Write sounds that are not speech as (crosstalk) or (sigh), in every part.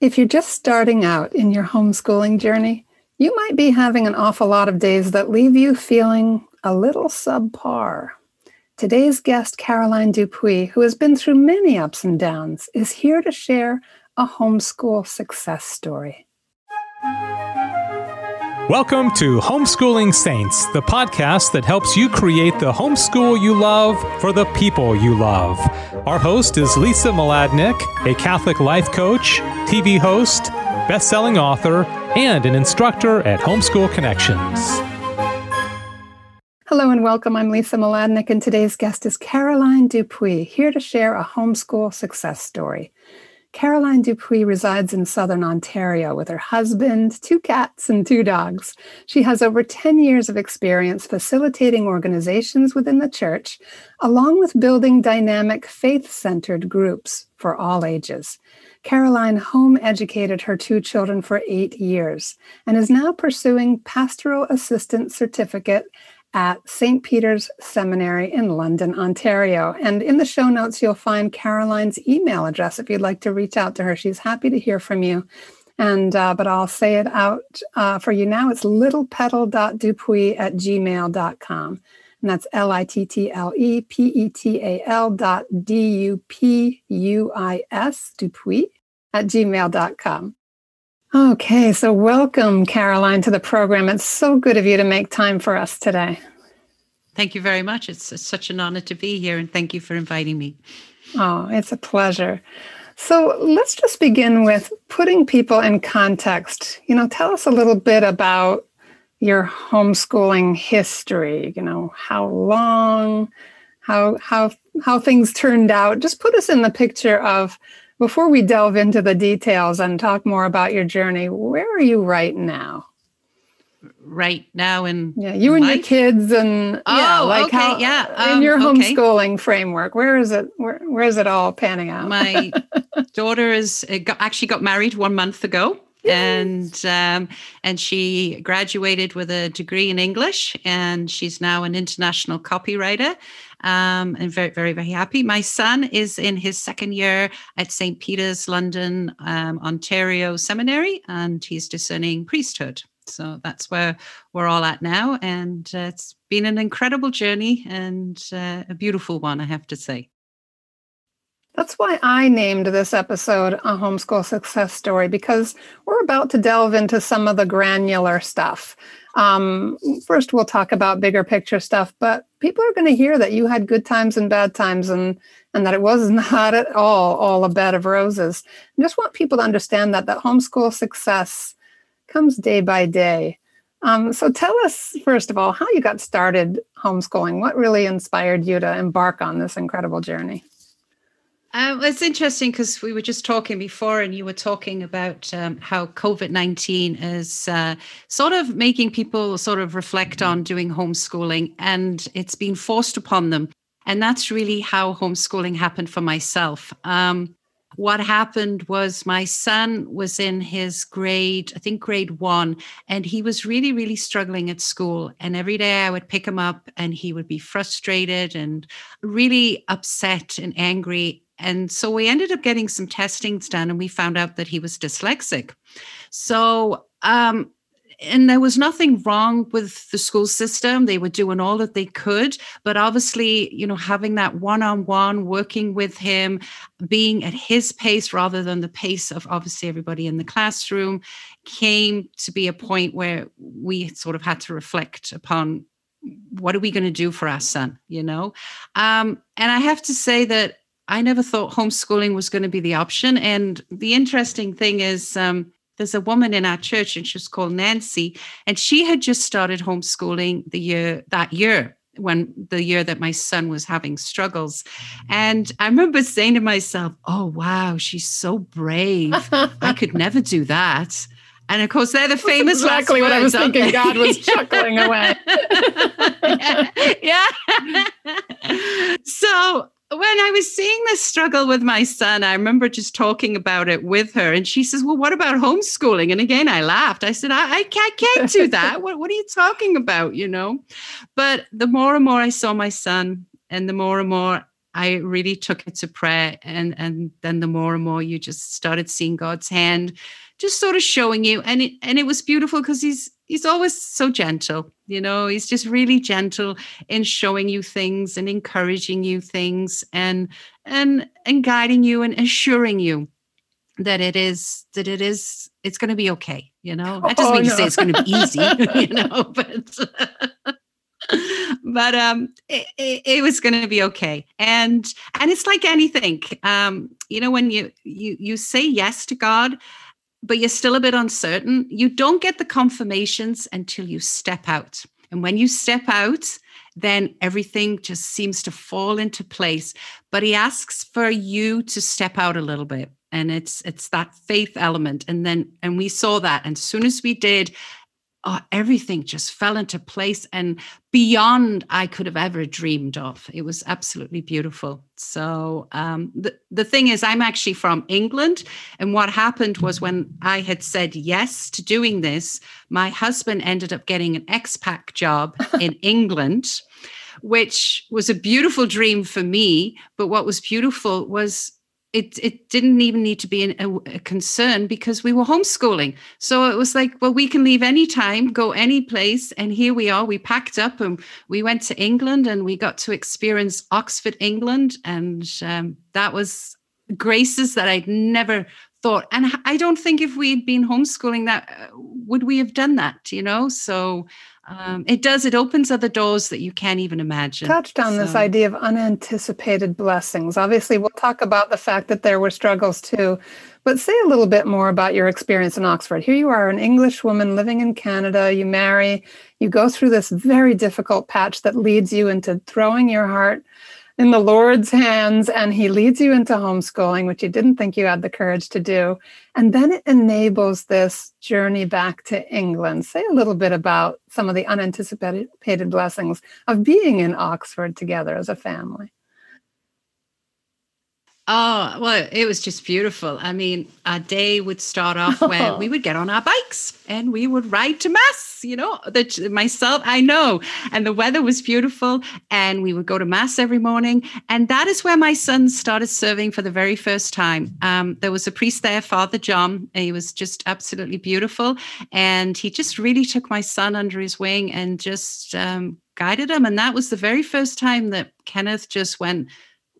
If you're just starting out in your homeschooling journey, you might be having an awful lot of days that leave you feeling a little subpar. Today's guest, Caroline Dupuis, who has been through many ups and downs, is here to share a homeschool success story. Welcome to Homeschooling Saints, the podcast that helps you create the homeschool you love for the people you love. Our host is Lisa Mladinich, a Catholic life coach, TV host, best-selling author, and an instructor at Homeschool Connections. Hello and welcome. I'm Lisa Mladinich, and today's guest is Caroline Dupuis, here to share a homeschool success story. Caroline Dupuis resides in southern Ontario with her husband, two cats, and two dogs. She has over 10 years of experience facilitating organizations within the church, along with building dynamic faith centered groups for all ages. Caroline home educated her two children for eight years and is now pursuing pastoral assistant certificate at St. Peter's Seminary in London, Ontario. And in the show notes, you'll find Caroline's email address if you'd like to reach out to her. She's happy to hear from you. And uh, but I'll say it out uh, for you now. It's littlepetal.dupuis at gmail.com. And that's L-I-T-T-L-E P-E-T-A-L dot D-U-P-U-I-S, Dupuis, at gmail.com. Okay, so welcome, Caroline, to the program. It's so good of you to make time for us today. Thank you very much. It's, it's such an honor to be here, and thank you for inviting me. Oh, it's a pleasure. So let's just begin with putting people in context. You know, tell us a little bit about your homeschooling history. You know, how long, how how how things turned out. Just put us in the picture of before we delve into the details and talk more about your journey, where are you right now? Right now in yeah, you and life? your kids and oh, yeah, like okay, how, yeah, um, in your homeschooling okay. framework, where is it? Where where is it all panning out? My (laughs) daughter is uh, got, actually got married one month ago. and um, and she graduated with a degree in English, and she's now an international copywriter um, and very, very, very happy. My son is in his second year at St. Peter's, London, um, Ontario Seminary, and he's discerning priesthood. So that's where we're all at now. And uh, it's been an incredible journey and uh, a beautiful one, I have to say. That's why I named this episode a homeschool success story because we're about to delve into some of the granular stuff. Um, first, we'll talk about bigger picture stuff, but people are going to hear that you had good times and bad times and and that it was (laughs) not at all all a bed of roses. I just want people to understand that that homeschool success comes day by day. Um, so tell us first of all how you got started homeschooling. What really inspired you to embark on this incredible journey? Um, it's interesting because we were just talking before, and you were talking about um, how COVID 19 is uh, sort of making people sort of reflect on doing homeschooling, and it's been forced upon them. And that's really how homeschooling happened for myself. Um, what happened was my son was in his grade, I think grade one, and he was really, really struggling at school. And every day I would pick him up and he would be frustrated and really upset and angry and so we ended up getting some testings done and we found out that he was dyslexic. So, um, and there was nothing wrong with the school system. They were doing all that they could. But obviously, you know, having that one on one, working with him, being at his pace rather than the pace of obviously everybody in the classroom came to be a point where we sort of had to reflect upon what are we going to do for our son, you know? Um, and I have to say that I never thought homeschooling was going to be the option. And the interesting thing is, um, there's a woman in our church, and she's called Nancy, and she had just started homeschooling the year that year when the year that my son was having struggles. And I remember saying to myself, Oh, wow, she's so brave. I could never do that. And of course, they're the famous That's exactly what words, I was thinking. God was (laughs) chuckling away. (laughs) yeah. yeah. (laughs) so when I was seeing this struggle with my son, I remember just talking about it with her, and she says, "Well, what about homeschooling?" And again, I laughed. I said, "I, I can't, can't do (laughs) that. what, what are you talking about?" You know. But the more and more I saw my son, and the more and more I really took it to prayer. And, and then the more and more you just started seeing God's hand just sort of showing you. And it, and it was beautiful because he's, he's always so gentle, you know, he's just really gentle in showing you things and encouraging you things and, and, and guiding you and assuring you that it is, that it is, it's going to be okay. You know, that doesn't oh, mean no. to say it's going to be easy, (laughs) you know, but (laughs) but um it, it, it was going to be okay and and it's like anything um you know when you you you say yes to god but you're still a bit uncertain. You don't get the confirmations until you step out. And when you step out then everything just seems to fall into place. But he asks for you to step out a little bit. And it's it's that faith element. And then and we saw that. And as soon as we did oh, everything just fell into place and beyond I could have ever dreamed of. It was absolutely beautiful. So um, the the thing is, I'm actually from England, and what happened was when I had said yes to doing this, my husband ended up getting an expat job (laughs) in England. Which was a beautiful dream for me. But what was beautiful was it it didn't even need to be an, a, a, concern because we were homeschooling. So it was like, well, we can leave anytime, go any place, and here we are. We packed up and we went to England, and we got to experience Oxford, England, and um, that was graces that I'd never thought. And I don't think if we'd been homeschooling, that uh, would we have done that, you know? So um, it does. It opens other doors that you can't even imagine. Touched on so. this idea of unanticipated blessings. Obviously, we'll talk about the fact that there were struggles too, but say a little bit more about your experience in Oxford. Here you are, an English woman living in Canada. You marry, you go through this very difficult patch that leads you into throwing your heart in the Lord's hands and he leads you into homeschooling, which you didn't think you had the courage to do. And then it enables this journey back to England. Say a little bit about some of the unanticipated blessings of being in Oxford together as a family. Oh, well, it was just beautiful. I mean, our day would start off where (laughs) we would get on our bikes and we would ride to mass, you know, that myself, I know. And the weather was beautiful. And we would go to mass every morning. And that is where my son started serving for the very first time. Um, there was a priest there, Father John. He was just absolutely beautiful. And he just really took my son under his wing and just um, guided him. And that was the very first time that Kenneth just went,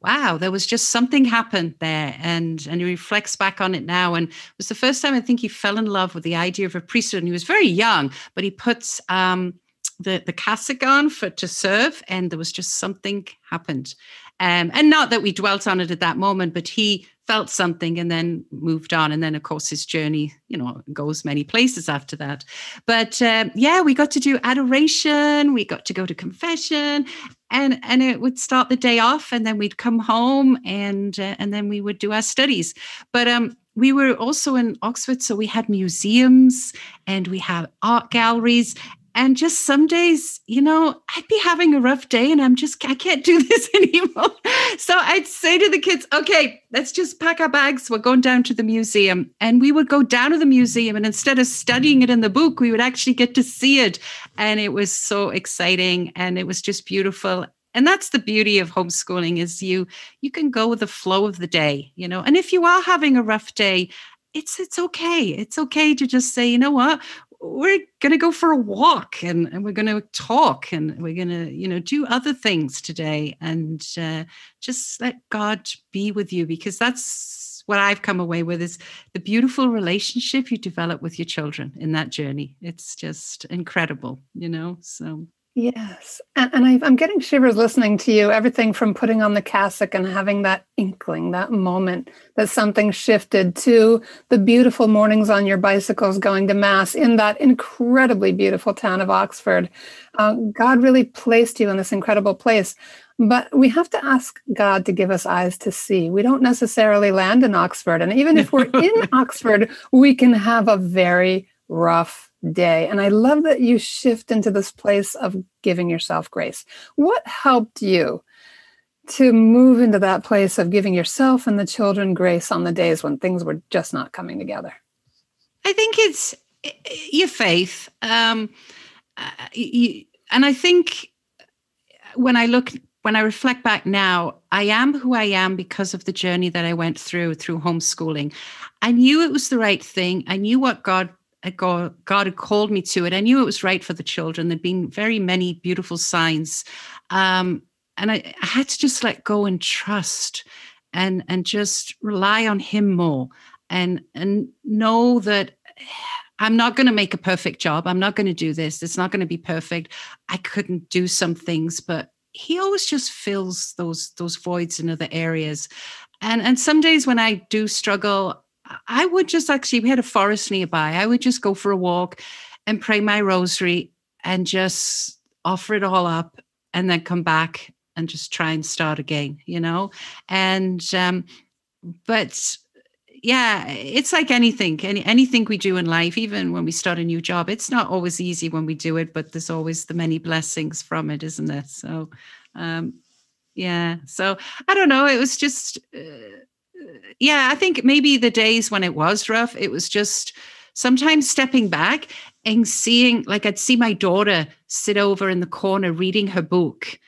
wow, there was just something happened there. And and he reflects back on it now. And it was the first time I think he fell in love with the idea of a priesthood. And he was very young, but he puts um, the, the cassock on for to serve, and there was just something happened. Um, and not that we dwelt on it at that moment, but he felt something and then moved on. And then, of course, his journey, you know, goes many places after that. But um, yeah, we got to do adoration, we got to go to confession, and and it would start the day off and then we'd come home and uh, and then we would do our studies but um we were also in oxford so we had museums and we had art galleries and just some days you know i'd be having a rough day and i'm just i can't do (laughs) this anymore. So i'd say to the kids okay let's just pack our bags. We're going down to the museum. And we would go down to the museum and instead of studying it in the book we would actually get to see it. And it was so exciting and it was just beautiful. And that's the beauty of homeschooling is you you can go with the flow of the day you know? And if you are having a rough day it's it's okay. It's okay to just say you know what we're going to go for a walk and, and we're going to talk and we're going to you know do other things today and uh, just let god be with you because that's what i've come away with is the beautiful relationship you develop with your children in that journey. It's just incredible you know so Yes. And, and I, am getting shivers listening to you. Everything from putting on the cassock and having that inkling, that moment that something shifted to the beautiful mornings on your bicycles going to Mass in that incredibly beautiful town of Oxford. Uh, God really placed you in this incredible place. But we have to ask God to give us eyes to see. We don't necessarily land in Oxford. And even if we're in (laughs) Oxford, we can have a very rough day. And I love that you shift into this place of giving yourself grace. What helped you to move into that place of giving yourself and the children grace on the days when things were just not coming together? I think it's your faith. Um, uh, you, and I think when I look when I reflect back now, I am who I am because of the journey that I went through through homeschooling. I knew it was the right thing. I knew what God God, had called me to it. I knew it was right for the children. There'd been very many beautiful signs, um, and I, I had to just let go and trust, and and just rely on Him more, and and know that I'm not going to make a perfect job. I'm not going to do this. It's not going to be perfect. I couldn't do some things, but he always just fills those those voids in other areas. And and some days when I do struggle, I would just actually we had a forest nearby. I would just go for a walk and pray my rosary and just offer it all up and then come back and just try and start again, you know? And um but yeah, it's like anything, any anything we do in life, even when we start a new job, it's not always easy when we do it, but there's always the many blessings from it, isn't it? So, um, yeah. So I don't know. It was just, uh, yeah. I think maybe the days when it was rough, it was just sometimes stepping back and seeing, like, I'd see my daughter sit over in the corner reading her book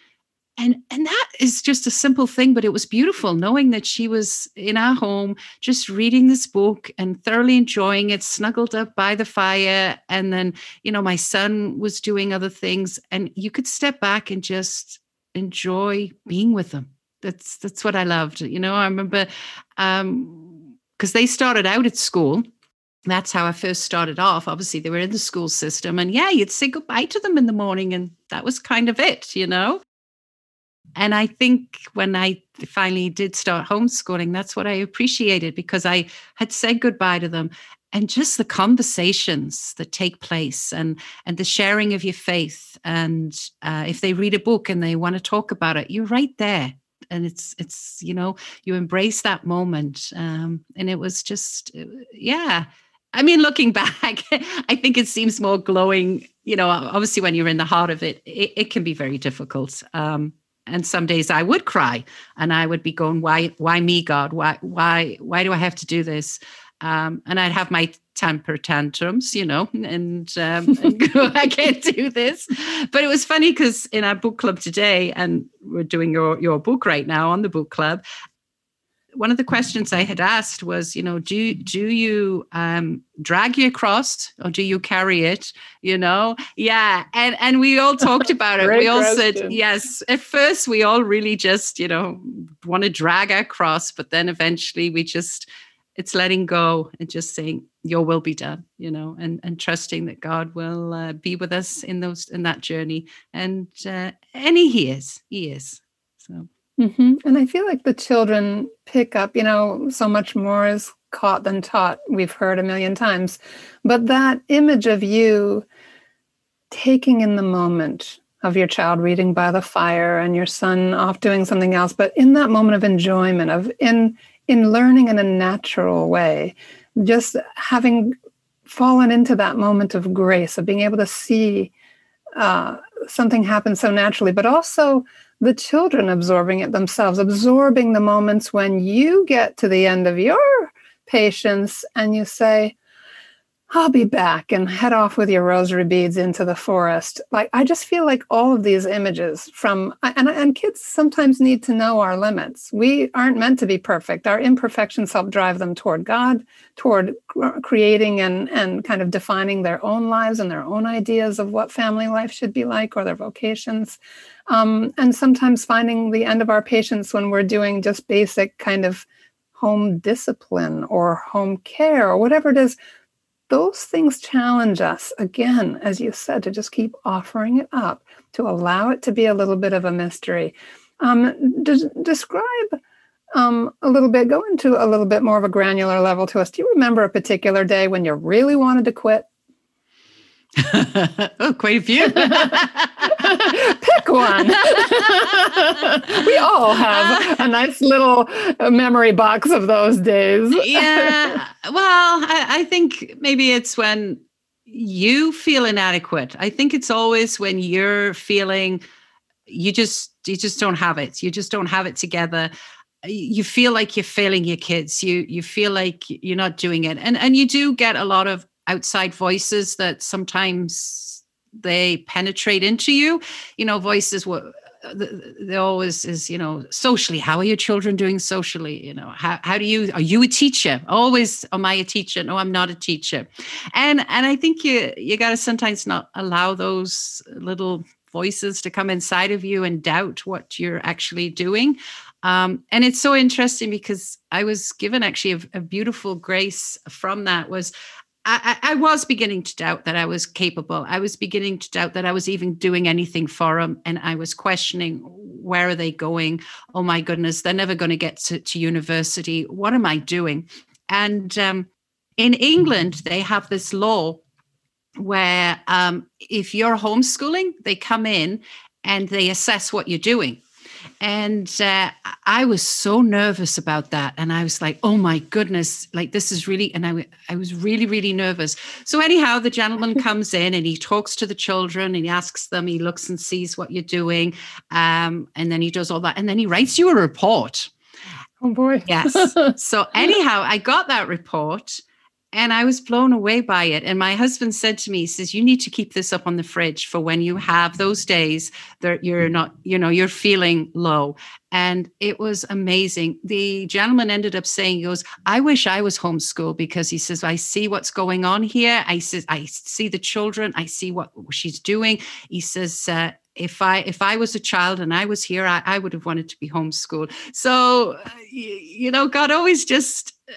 and and that is just a simple thing but it was beautiful knowing that she was in our home just reading this book and thoroughly enjoying it snuggled up by the fire and then you know my son was doing other things and you could step back and just enjoy being with them that's that's what i loved you know i remember um because they started out at school that's how I first started off. Obviously, they were in the school system, and yeah, you'd say goodbye to them in the morning, and that was kind of it, you know. And I think when I finally did start homeschooling, that's what I appreciated because I had said goodbye to them and just the conversations that take place and and the sharing of your faith and uh, if they read a book and they want to talk about it you're right there and it's it's you know you embrace that moment um, and it was just uh, yeah i mean looking (laughs) back i think it seems more glowing you know obviously when you're in the heart of it it, it can be very difficult um, and some days I would cry and I would be going, why, why me, God? Why, why, why do I have to do this? Um, and I'd have my temper tantrums, you know, and, um, (laughs) and go, I can't do this. But it was funny because in our book club today, and we're doing your your book right now on the book club, one of the questions I had asked was, you know, do do you um, drag your cross or do you carry it? You know, yeah, and and we all talked (laughs) about it. we all question. said yes. At first, we all really just, you know, want to drag our cross, but then eventually we just it's letting go and just saying your will be done you know and and trusting that god will uh, be with us in those in that journey and uh, and he is he is so Mm-hmm. And I feel like the children pick up, you know, so much more is caught than taught. We've heard a million times. But that image of you taking in the moment of your child reading by the fire and your son off doing something else, but in that moment of enjoyment, of in in learning in a natural way, just having fallen into that moment of grace, of being able to see uh, something happen so naturally, but also the children absorbing it themselves, absorbing the moments when you get to the end of your patience and you say, I'll be back and head off with your rosary beads into the forest. Like, I just feel like all of these images from, and, and kids sometimes need to know our limits. We aren't meant to be perfect. Our imperfections help drive them toward God, toward creating and, and kind of defining their own lives and their own ideas of what family life should be like or their vocations. Um, and sometimes finding the end of our patience when we're doing just basic kind of home discipline or home care or whatever it is those things challenge us, again, as you said, to just keep offering it up, to allow it to be a little bit of a mystery. Um, de- describe um, a little bit, go into a little bit more of a granular level to us. Do you remember a particular day when you really wanted to quit? Oh, quite a few. (laughs) Pick one. (laughs) we all have a nice little memory box of those days. yeah. Well, I, I think maybe it's when you feel inadequate. I think it's always when you're feeling you just you just don't have it. You just don't have it together you feel like you're failing your kids you you feel like you're not doing it and and you do get a lot of outside voices that sometimes they penetrate into you you know voices what there always is, you know, socially, how are your children doing socially? You know, how, how do you, are you a teacher? Always, am I a teacher? No, I'm not a teacher. And, and I think you, you got to sometimes not allow those little voices to come inside of you and doubt what you're actually doing. Um, and it's so interesting because I was given actually a, a beautiful grace from that was I, I, was beginning to doubt that I was capable. I was beginning to doubt that I was even doing anything for them. And I was questioning, where are they going? Oh my goodness, they're never going to get to, university. What am I doing? And um, in England, they have this law where um, if you're homeschooling, they come in and they assess what you're doing. And uh, I was so nervous about that. And I was like, oh my goodness, like this is really, and I, I was really, really nervous. So, anyhow, the gentleman (laughs) comes in and he talks to the children and he asks them, he looks and sees what you're doing. Um, and then he does all that. And then he writes you a report. Oh boy. yes. So, anyhow, I got that report and I was blown away by it. And my husband said to me, he says, you need to keep this up on the fridge for when you have those days that you're not, you know, you're feeling low. And it was amazing. The gentleman ended up saying, he goes, I wish I was homeschooled because he says, I see what's going on here. I says, I see the children. I see what she's doing. He says, uh, if I if I was a child and I was here, I, I would have wanted to be homeschooled. So, uh, you, you know, God always just uh,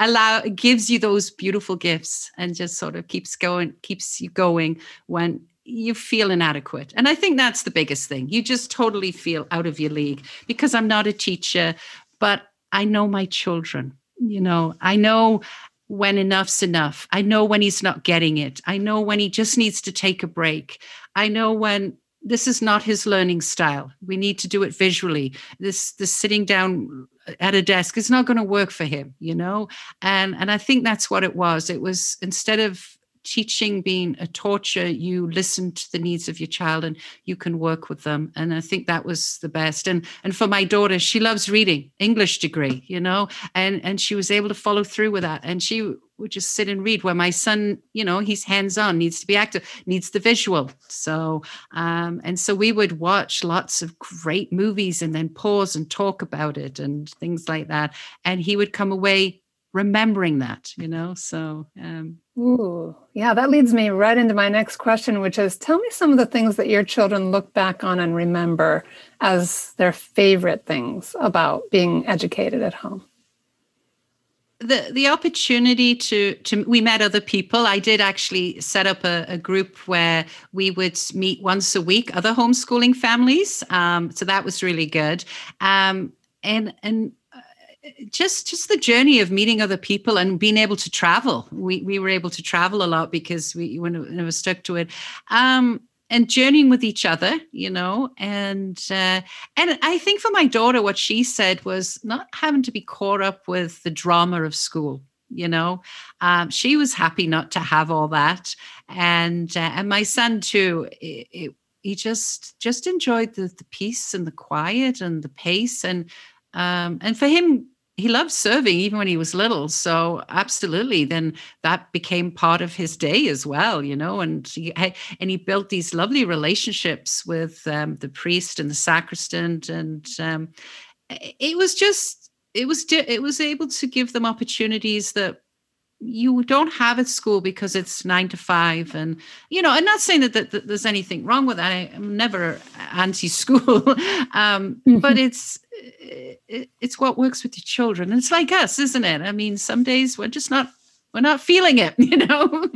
allow gives you those beautiful gifts and just sort of keeps going keeps you going when you feel inadequate. And i think that's the biggest thing. You just totally feel out of your league because i'm not a teacher but i know my children you know? I know when enough's enough. I know when he's not getting it. I know when he just needs to take a break. I know when this is not his learning style. We need to do it visually. This this sitting down at a desk is not going to work for him, you know? And and I think that's what it was. It was instead of teaching being a torture, you listen to the needs of your child and you can work with them. And I think that was the best. And and for my daughter, she loves reading, English degree, you know, and and she was able to follow through with that. And she would just sit and read where my son you know he's hands-on needs to be active needs the visual so um, and so we would watch lots of great movies and then pause and talk about it and things like that and he would come away remembering that you know so um, Ooh, yeah, that leads me right into my next question, which is tell me some of the things that your children look back on and remember as their favorite things about being educated at home. The the opportunity to to we met other people. I did actually set up a, a group where we would meet once a week other homeschooling families. Um, so that was really good. Um, and and just just the journey of meeting other people and being able to travel. We we were able to travel a lot because we when we were stuck to it. Um, and journeying with each other you know and uh, and i think for my daughter what she said was not having to be caught up with the drama of school you know. Um, she was happy not to have all that. And uh, and my son too it, it, he just just enjoyed the, the peace and the quiet and the pace. And um, and for him he loved serving even when he was little so absolutely then that became part of his day as well you know and he and he built these lovely relationships with um, the priest and the sacristan and um, it was just it was it was able to give them opportunities that you don't have at school because it's nine to five and you know i'm not saying that, that, that there's anything wrong with that I, am never anti-school (laughs) um, mm-hmm. but it's it, it's what works with your children it's like us isn't it i mean some days we're just not we're not feeling it (laughs) you know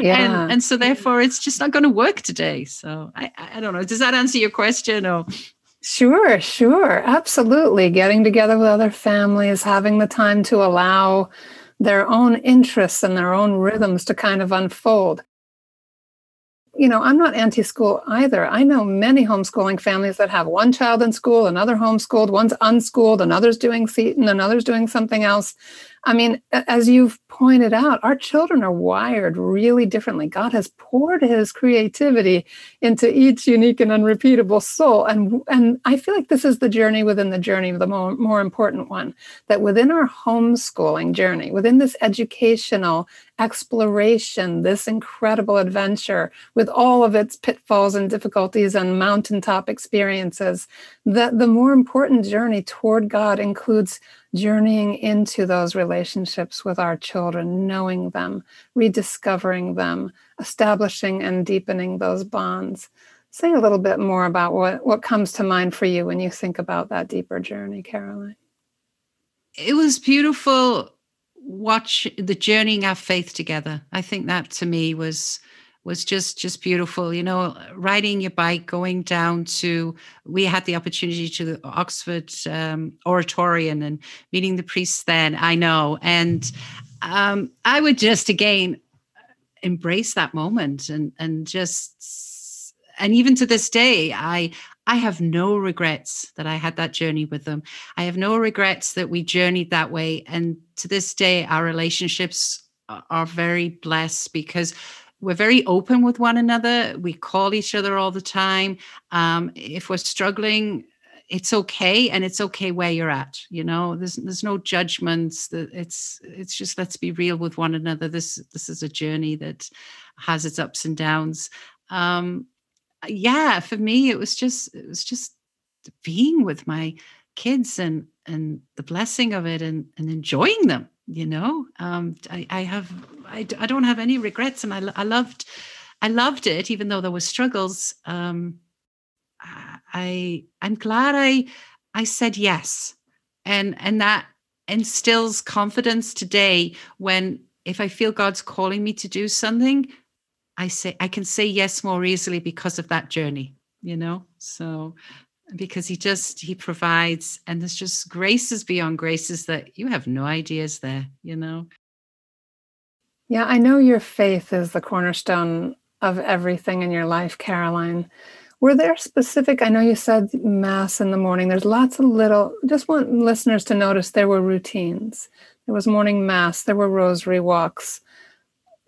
yeah. and and so therefore it's just not going to work today so i i don't know does that answer your question or Sure, sure. Absolutely. Getting together with other families, having the time to allow their own interests and their own rhythms to kind of unfold. You know, I'm not anti school either. I know many homeschooling families that have one child in school, another homeschooled, one's unschooled, another's doing Seton, another's doing something else. I mean, as you've pointed out, our children are wired really differently. God has poured his creativity into each unique and unrepeatable soul. And, and I feel like this is the journey within the journey, the more, more important one, that within our homeschooling journey, within this educational exploration, this incredible adventure with all of its pitfalls and difficulties and mountaintop experiences, that the more important journey toward God includes journeying into those relationships with our children, knowing them, rediscovering them, establishing and deepening those bonds. Say a little bit more about what, what comes to mind for you when you think about that deeper journey, Caroline. It was beautiful watch the journeying our faith together. I think that to me was was just just beautiful you know riding your bike going down to we had the opportunity to the oxford um, oratorian and meeting the priests then i know and um, i would just again embrace that moment and and just and even to this day i I have no regrets that I had that journey with them. I have no regrets that we journeyed that way. And to this day, our relationships are very blessed because we're very open with one another. We call each other all the time. Um, if we're struggling, it's okay, and it's okay where you're at. You know, there's there's no judgments. It's it's just let's be real with one another. This this is a journey that has its ups and downs. Um, yeah, for me, it was just it was just being with my kids and and the blessing of it and and enjoying them. You know, um, I, I have I, I don't have any regrets, and I I loved I loved it, even though there were struggles. Um, I I'm glad I I said yes, and and that instills confidence today when if I feel God's calling me to do something, I say I can say yes more easily because of that journey, you know? So because he just he provides and there's just graces beyond graces that you have no ideas there, you know. Yeah, I know your faith is the cornerstone of everything in your life, Caroline. Were there specific, I know you said mass in the morning. There's lots of little, just want listeners to notice there were routines. There was morning mass, there were rosary walks,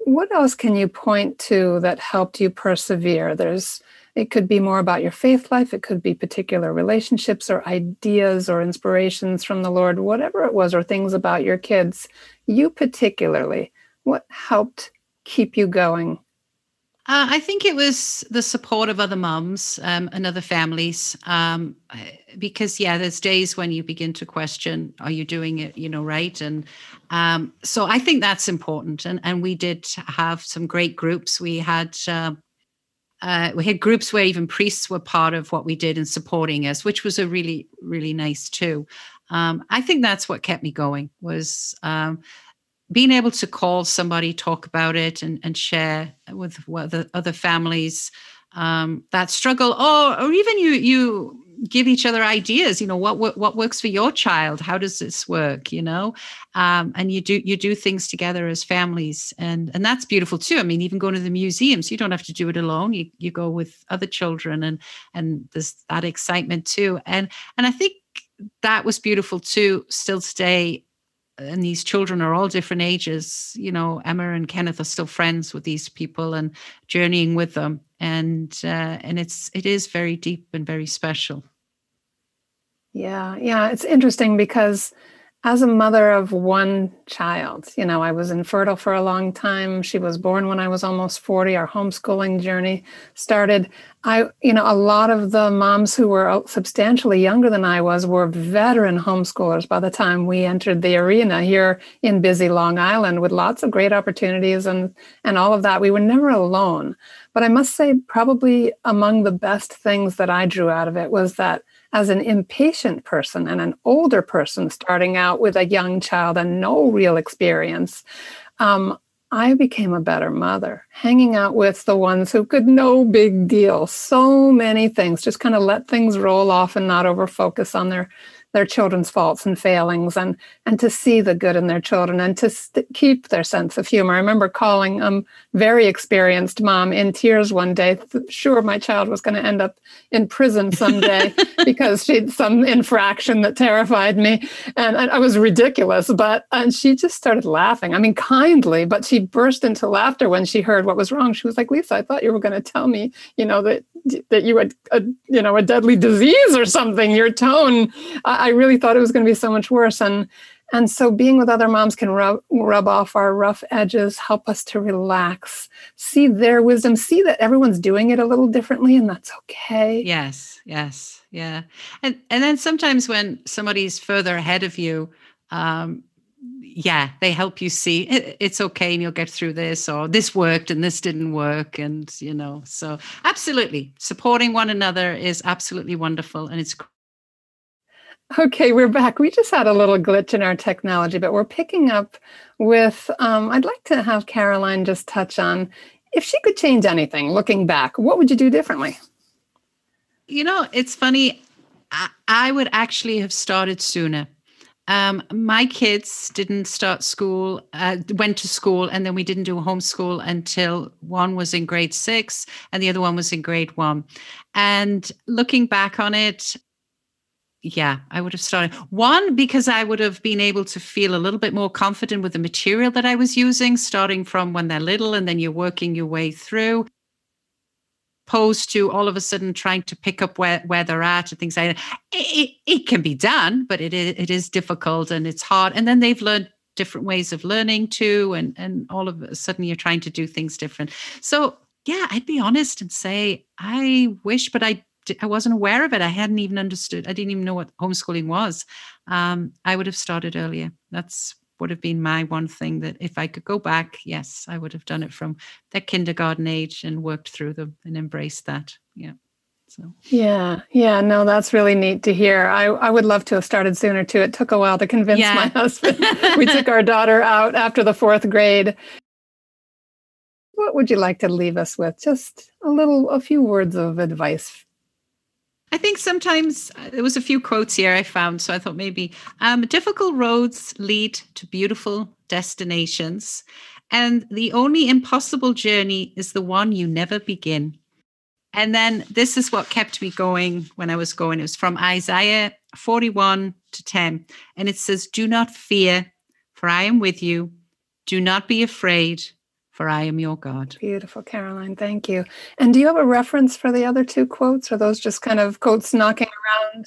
what else can you point to that helped you persevere? There's it could be more about your faith life, it could be particular relationships or ideas or inspirations from the Lord, whatever it was, or things about your kids. You particularly, what helped keep you going uh, I think it was the support of other mums um, and other families. Um, because, yeah, there's days when you begin to question, are you doing it, you know, right? And um, so I think that's important. And, and we did have some great groups. We had uh, uh, we had groups where even priests were part of what we did and supporting us, which was a really, really nice too. Um, I think that's what kept me going was um, being able to call somebody, talk about it, and, and share with the other families um, that struggle, or or even you you give each other ideas. You know what what, what works for your child? How does this work? You know, um, and you do you do things together as families, and and that's beautiful too. I mean, even going to the museums, you don't have to do it alone. You you go with other children, and and there's that excitement too. And and I think that was beautiful too. Still today and these children are all different ages. You know, Emma and Kenneth are still friends with these people and journeying with them, and uh, and it's it is very deep and very special. Yeah, yeah, it's interesting because as a mother of one child, you know, I was infertile for a long time. She was born when I was almost 40. Our homeschooling journey started. I, you know, a lot of the moms who were uh, substantially younger than I was were veteran homeschoolers by the time we entered the arena here in busy Long Island with lots of great opportunities and and all of that. We were never alone. But I must say probably among the best things that I drew out of it was that as an impatient person and an older person starting out with a young child and no real experience, um, I became a better mother, hanging out with the ones who could no big deal, so many things, just kind of let things roll off and not over focus on their their children's faults and failings and and to see the good in their children and to st- keep their sense of humor. I remember calling a um, very experienced mom in tears one day, th- sure my child was going to end up in prison someday (laughs) because she'd some infraction that terrified me, and, and I was ridiculous. But and she just started laughing. I mean, kindly, but she burst into laughter when she heard what was wrong. She was like, "Lisa, I thought you were going to tell me, you know, that that you had a you know a deadly disease or something." Your tone. I, I really thought it was going to be so much worse. And and so being with other moms can rub, rub off our rough edges, help us to relax, see their wisdom, see that everyone's doing it a little differently, and that's okay. Yes, yes, yeah. And and then sometimes when somebody's further ahead of you, um, yeah, they help you see it, it's okay and you'll get through this, or this worked and this didn't work. And, you know, so absolutely supporting one another is absolutely wonderful. And it's Okay, we're back. We just had a little glitch in our technology, but we're picking up with. Um, I'd like to have Caroline just touch on if she could change anything looking back, what would you do differently? You know, it's funny. I, I would actually have started sooner. Um, my kids didn't start school, uh, went to school, and then we didn't do homeschool until one was in grade six and the other one was in grade one. And looking back on it, yeah, I would have started. One, because I would have been able to feel a little bit more confident with the material that I was using, starting from when they're little and then you're working your way through, opposed to all of a sudden trying to pick up where, where they're at and things like that. It, it, can be done, but it is, it is difficult and it's hard. And then they've learned different ways of learning too. And, and all of a sudden you're trying to do things different. So, yeah, I'd be honest and say, I wish, but I I wasn't aware of it. I hadn't even understood. I didn't even know what homeschooling was. Um, I would have started earlier. That's would have been my one thing that if I could go back, yes, I would have done it from that kindergarten age and worked through them and embraced that. Yeah. So yeah, yeah, no, that's really neat to hear. I, I would love to have started sooner too. It took a while to convince yeah. my husband. (laughs) we took our daughter out after the fourth grade. What would you like to leave us with? Just a little, a few words of advice I think sometimes uh, there was a few quotes here I found, so I thought maybe um, difficult roads lead to beautiful destinations, and the only impossible journey is the one you never begin. And then this is what kept me going when I was going. It was from Isaiah 41 to 10, and it says, "Do not fear, for I am with you. Do not be afraid, for I am your God. Beautiful, Caroline. Thank you. And do you have a reference for the other two quotes? Are those just kind of quotes knocking around?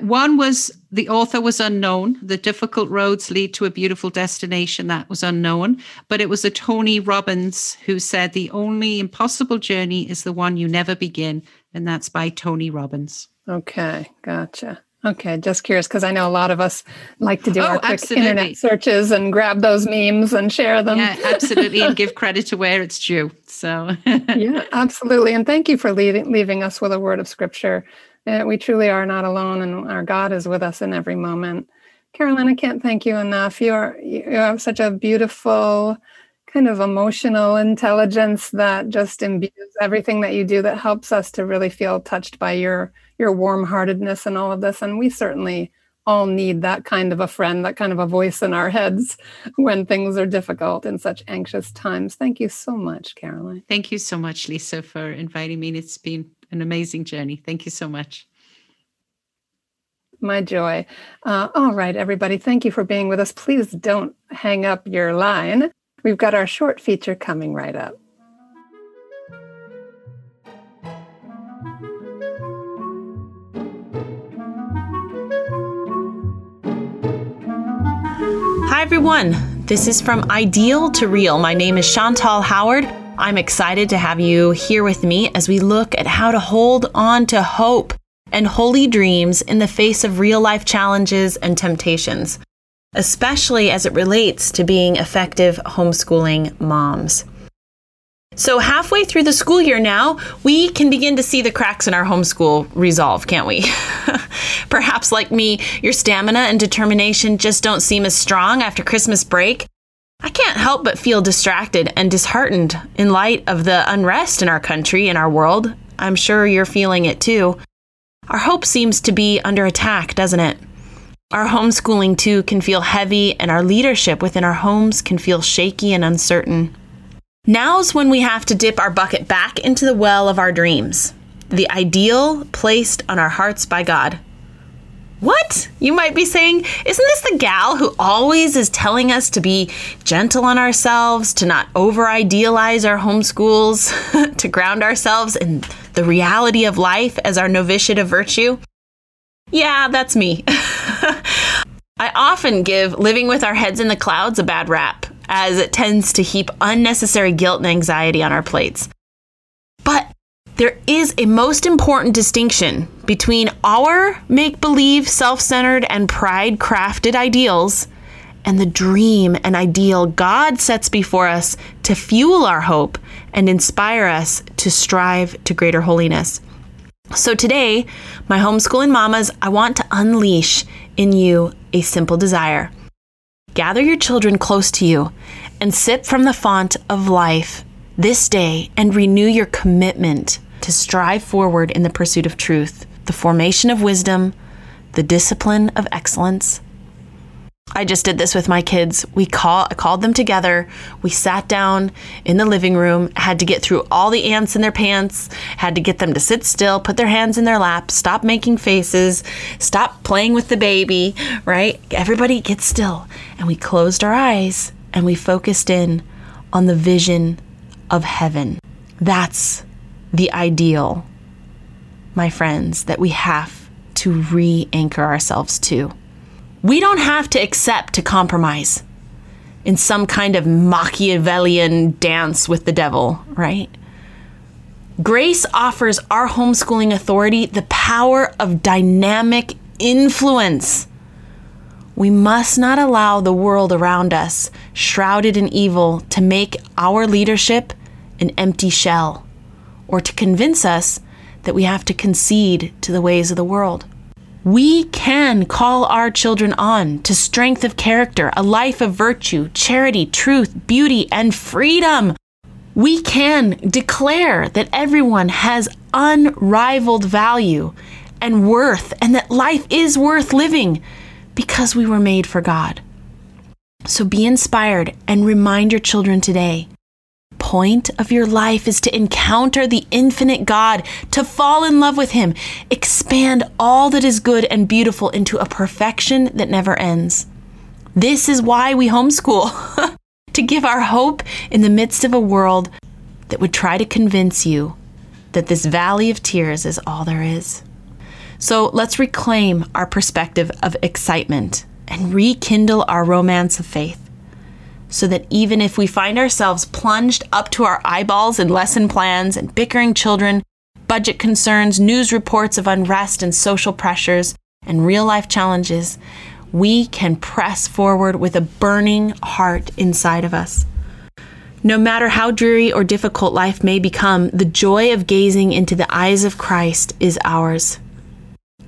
One was the author was unknown. The difficult roads lead to a beautiful destination. That was unknown. But it was a Tony Robbins who said the only impossible journey is the one you never begin. And that's by Tony Robbins. Okay, gotcha. Okay, just curious because I know a lot of us like to do oh, our quick absolutely. internet searches and grab those memes and share them. Yeah, absolutely, and give (laughs) credit to where it's due. So, yeah, absolutely. And thank you for leaving, leaving us with a word of scripture. Uh, we truly are not alone, and our God is with us in every moment. Caroline, I can't thank you enough. You are you have such a beautiful kind of emotional intelligence that just imbues everything that you do that helps us to really feel touched by your your warm-heartedness and all of this and we certainly all need that kind of a friend that kind of a voice in our heads (laughs) when things are difficult in such anxious times thank you so much caroline thank you so much lisa for inviting me it's been an amazing journey thank you so much my joy. Uh, all right, everybody, thank you for being with us. Please don't hang up your line. We've got our short feature coming right up. Hi, everyone. This is from Ideal to Real. My name is Chantal Howard. I'm excited to have you here with me as we look at how to hold on to hope and holy dreams in the face of real life challenges and temptations especially as it relates to being effective homeschooling moms. So, halfway through the school year now, we can begin to see the cracks in our homeschool resolve, can't we? (laughs) Perhaps, like me, your stamina and determination just don't seem as strong after Christmas break. I can't help but feel distracted and disheartened in light of the unrest in our country and our world. I'm sure you're feeling it too. our hope seems to be under attack, doesn't it? Our homeschooling too can feel heavy, and our leadership within our homes can feel shaky and uncertain. Now's when we have to dip our bucket back into the well of our dreams, the ideal placed on our hearts by God. What? You might be saying, isn't this the gal who always is telling us to be gentle on ourselves, to not over idealize our homeschools, (laughs) to ground ourselves in the reality of life as our novitiate of virtue? Yeah, that's me. (laughs) I often give living with our heads in the clouds a bad rap, as it tends to heap unnecessary guilt and anxiety on our plates. But there is a most important distinction between our make believe, self centered, and pride crafted ideals and the dream and ideal God sets before us to fuel our hope and inspire us to strive to greater holiness. So, today, my homeschooling mamas, I want to unleash in you a simple desire. Gather your children close to you and sip from the font of life this day and renew your commitment to strive forward in the pursuit of truth, the formation of wisdom, the discipline of excellence. I just did this with my kids. We call, I called them together. We sat down in the living room, had to get through all the ants in their pants, had to get them to sit still, put their hands in their lap, stop making faces, stop playing with the baby, right? Everybody get still. And we closed our eyes and we focused in on the vision of heaven. That's the ideal, my friends, that we have to re anchor ourselves to. We don't have to accept to compromise in some kind of Machiavellian dance with the devil, right? Grace offers our homeschooling authority the power of dynamic influence. We must not allow the world around us, shrouded in evil, to make our leadership an empty shell or to convince us that we have to concede to the ways of the world. We can call our children on to strength of character, a life of virtue, charity, truth, beauty, and freedom. We can declare that everyone has unrivaled value and worth, and that life is worth living because we were made for God. So be inspired and remind your children today point of your life is to encounter the infinite God, to fall in love with Him, expand all that is good and beautiful into a perfection that never ends. This is why we homeschool, (laughs) to give our hope in the midst of a world that would try to convince you that this valley of tears is all there is. So let's reclaim our perspective of excitement and rekindle our romance of faith so that even if we find ourselves plunged up to our eyeballs in lesson plans and bickering children, budget concerns, news reports of unrest and social pressures, and real life challenges, we can press forward with a burning heart inside of us. No matter how dreary or difficult life may become, the joy of gazing into the eyes of Christ is ours.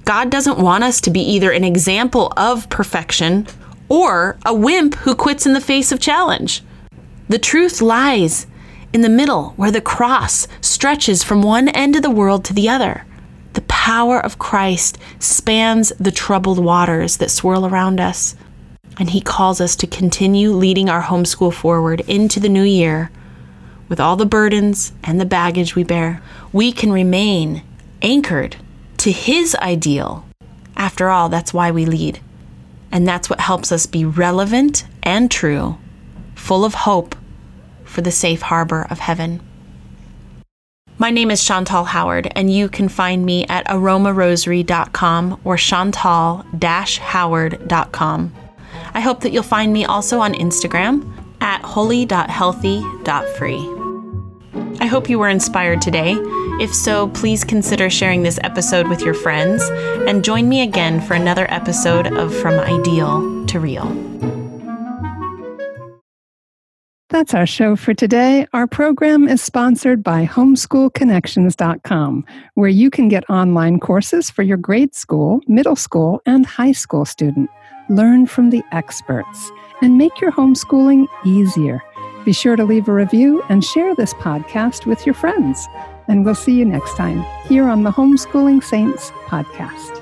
God doesn't want us to be either an example of perfection or a wimp who quits in the face of challenge. The truth lies in the middle, where the cross stretches from one end of the world to the other. The power of Christ spans the troubled waters that swirl around us, and He calls us to continue leading our homeschool forward into the new year. With all the burdens and the baggage we bear, we can remain anchored to His ideal. After all, that's why we lead. And that's what helps us be relevant and true, full of hope for the safe harbor of heaven. My name is Chantal Howard, and you can find me at aromarosary.com or chantal-howard.com. I hope that you'll find me also on Instagram at holy.healthy.free. I hope you were inspired today. If so, please consider sharing this episode with your friends and join me again for another episode of From Ideal to Real. That's our show for today. Our program is sponsored by homeschoolconnections.com, where you can get online courses for your grade school, middle school, and high school student. Learn from the experts and make your homeschooling easier Be sure to leave a review and share this podcast with your friends. And we'll see you next time here on the Homeschooling Saints podcast.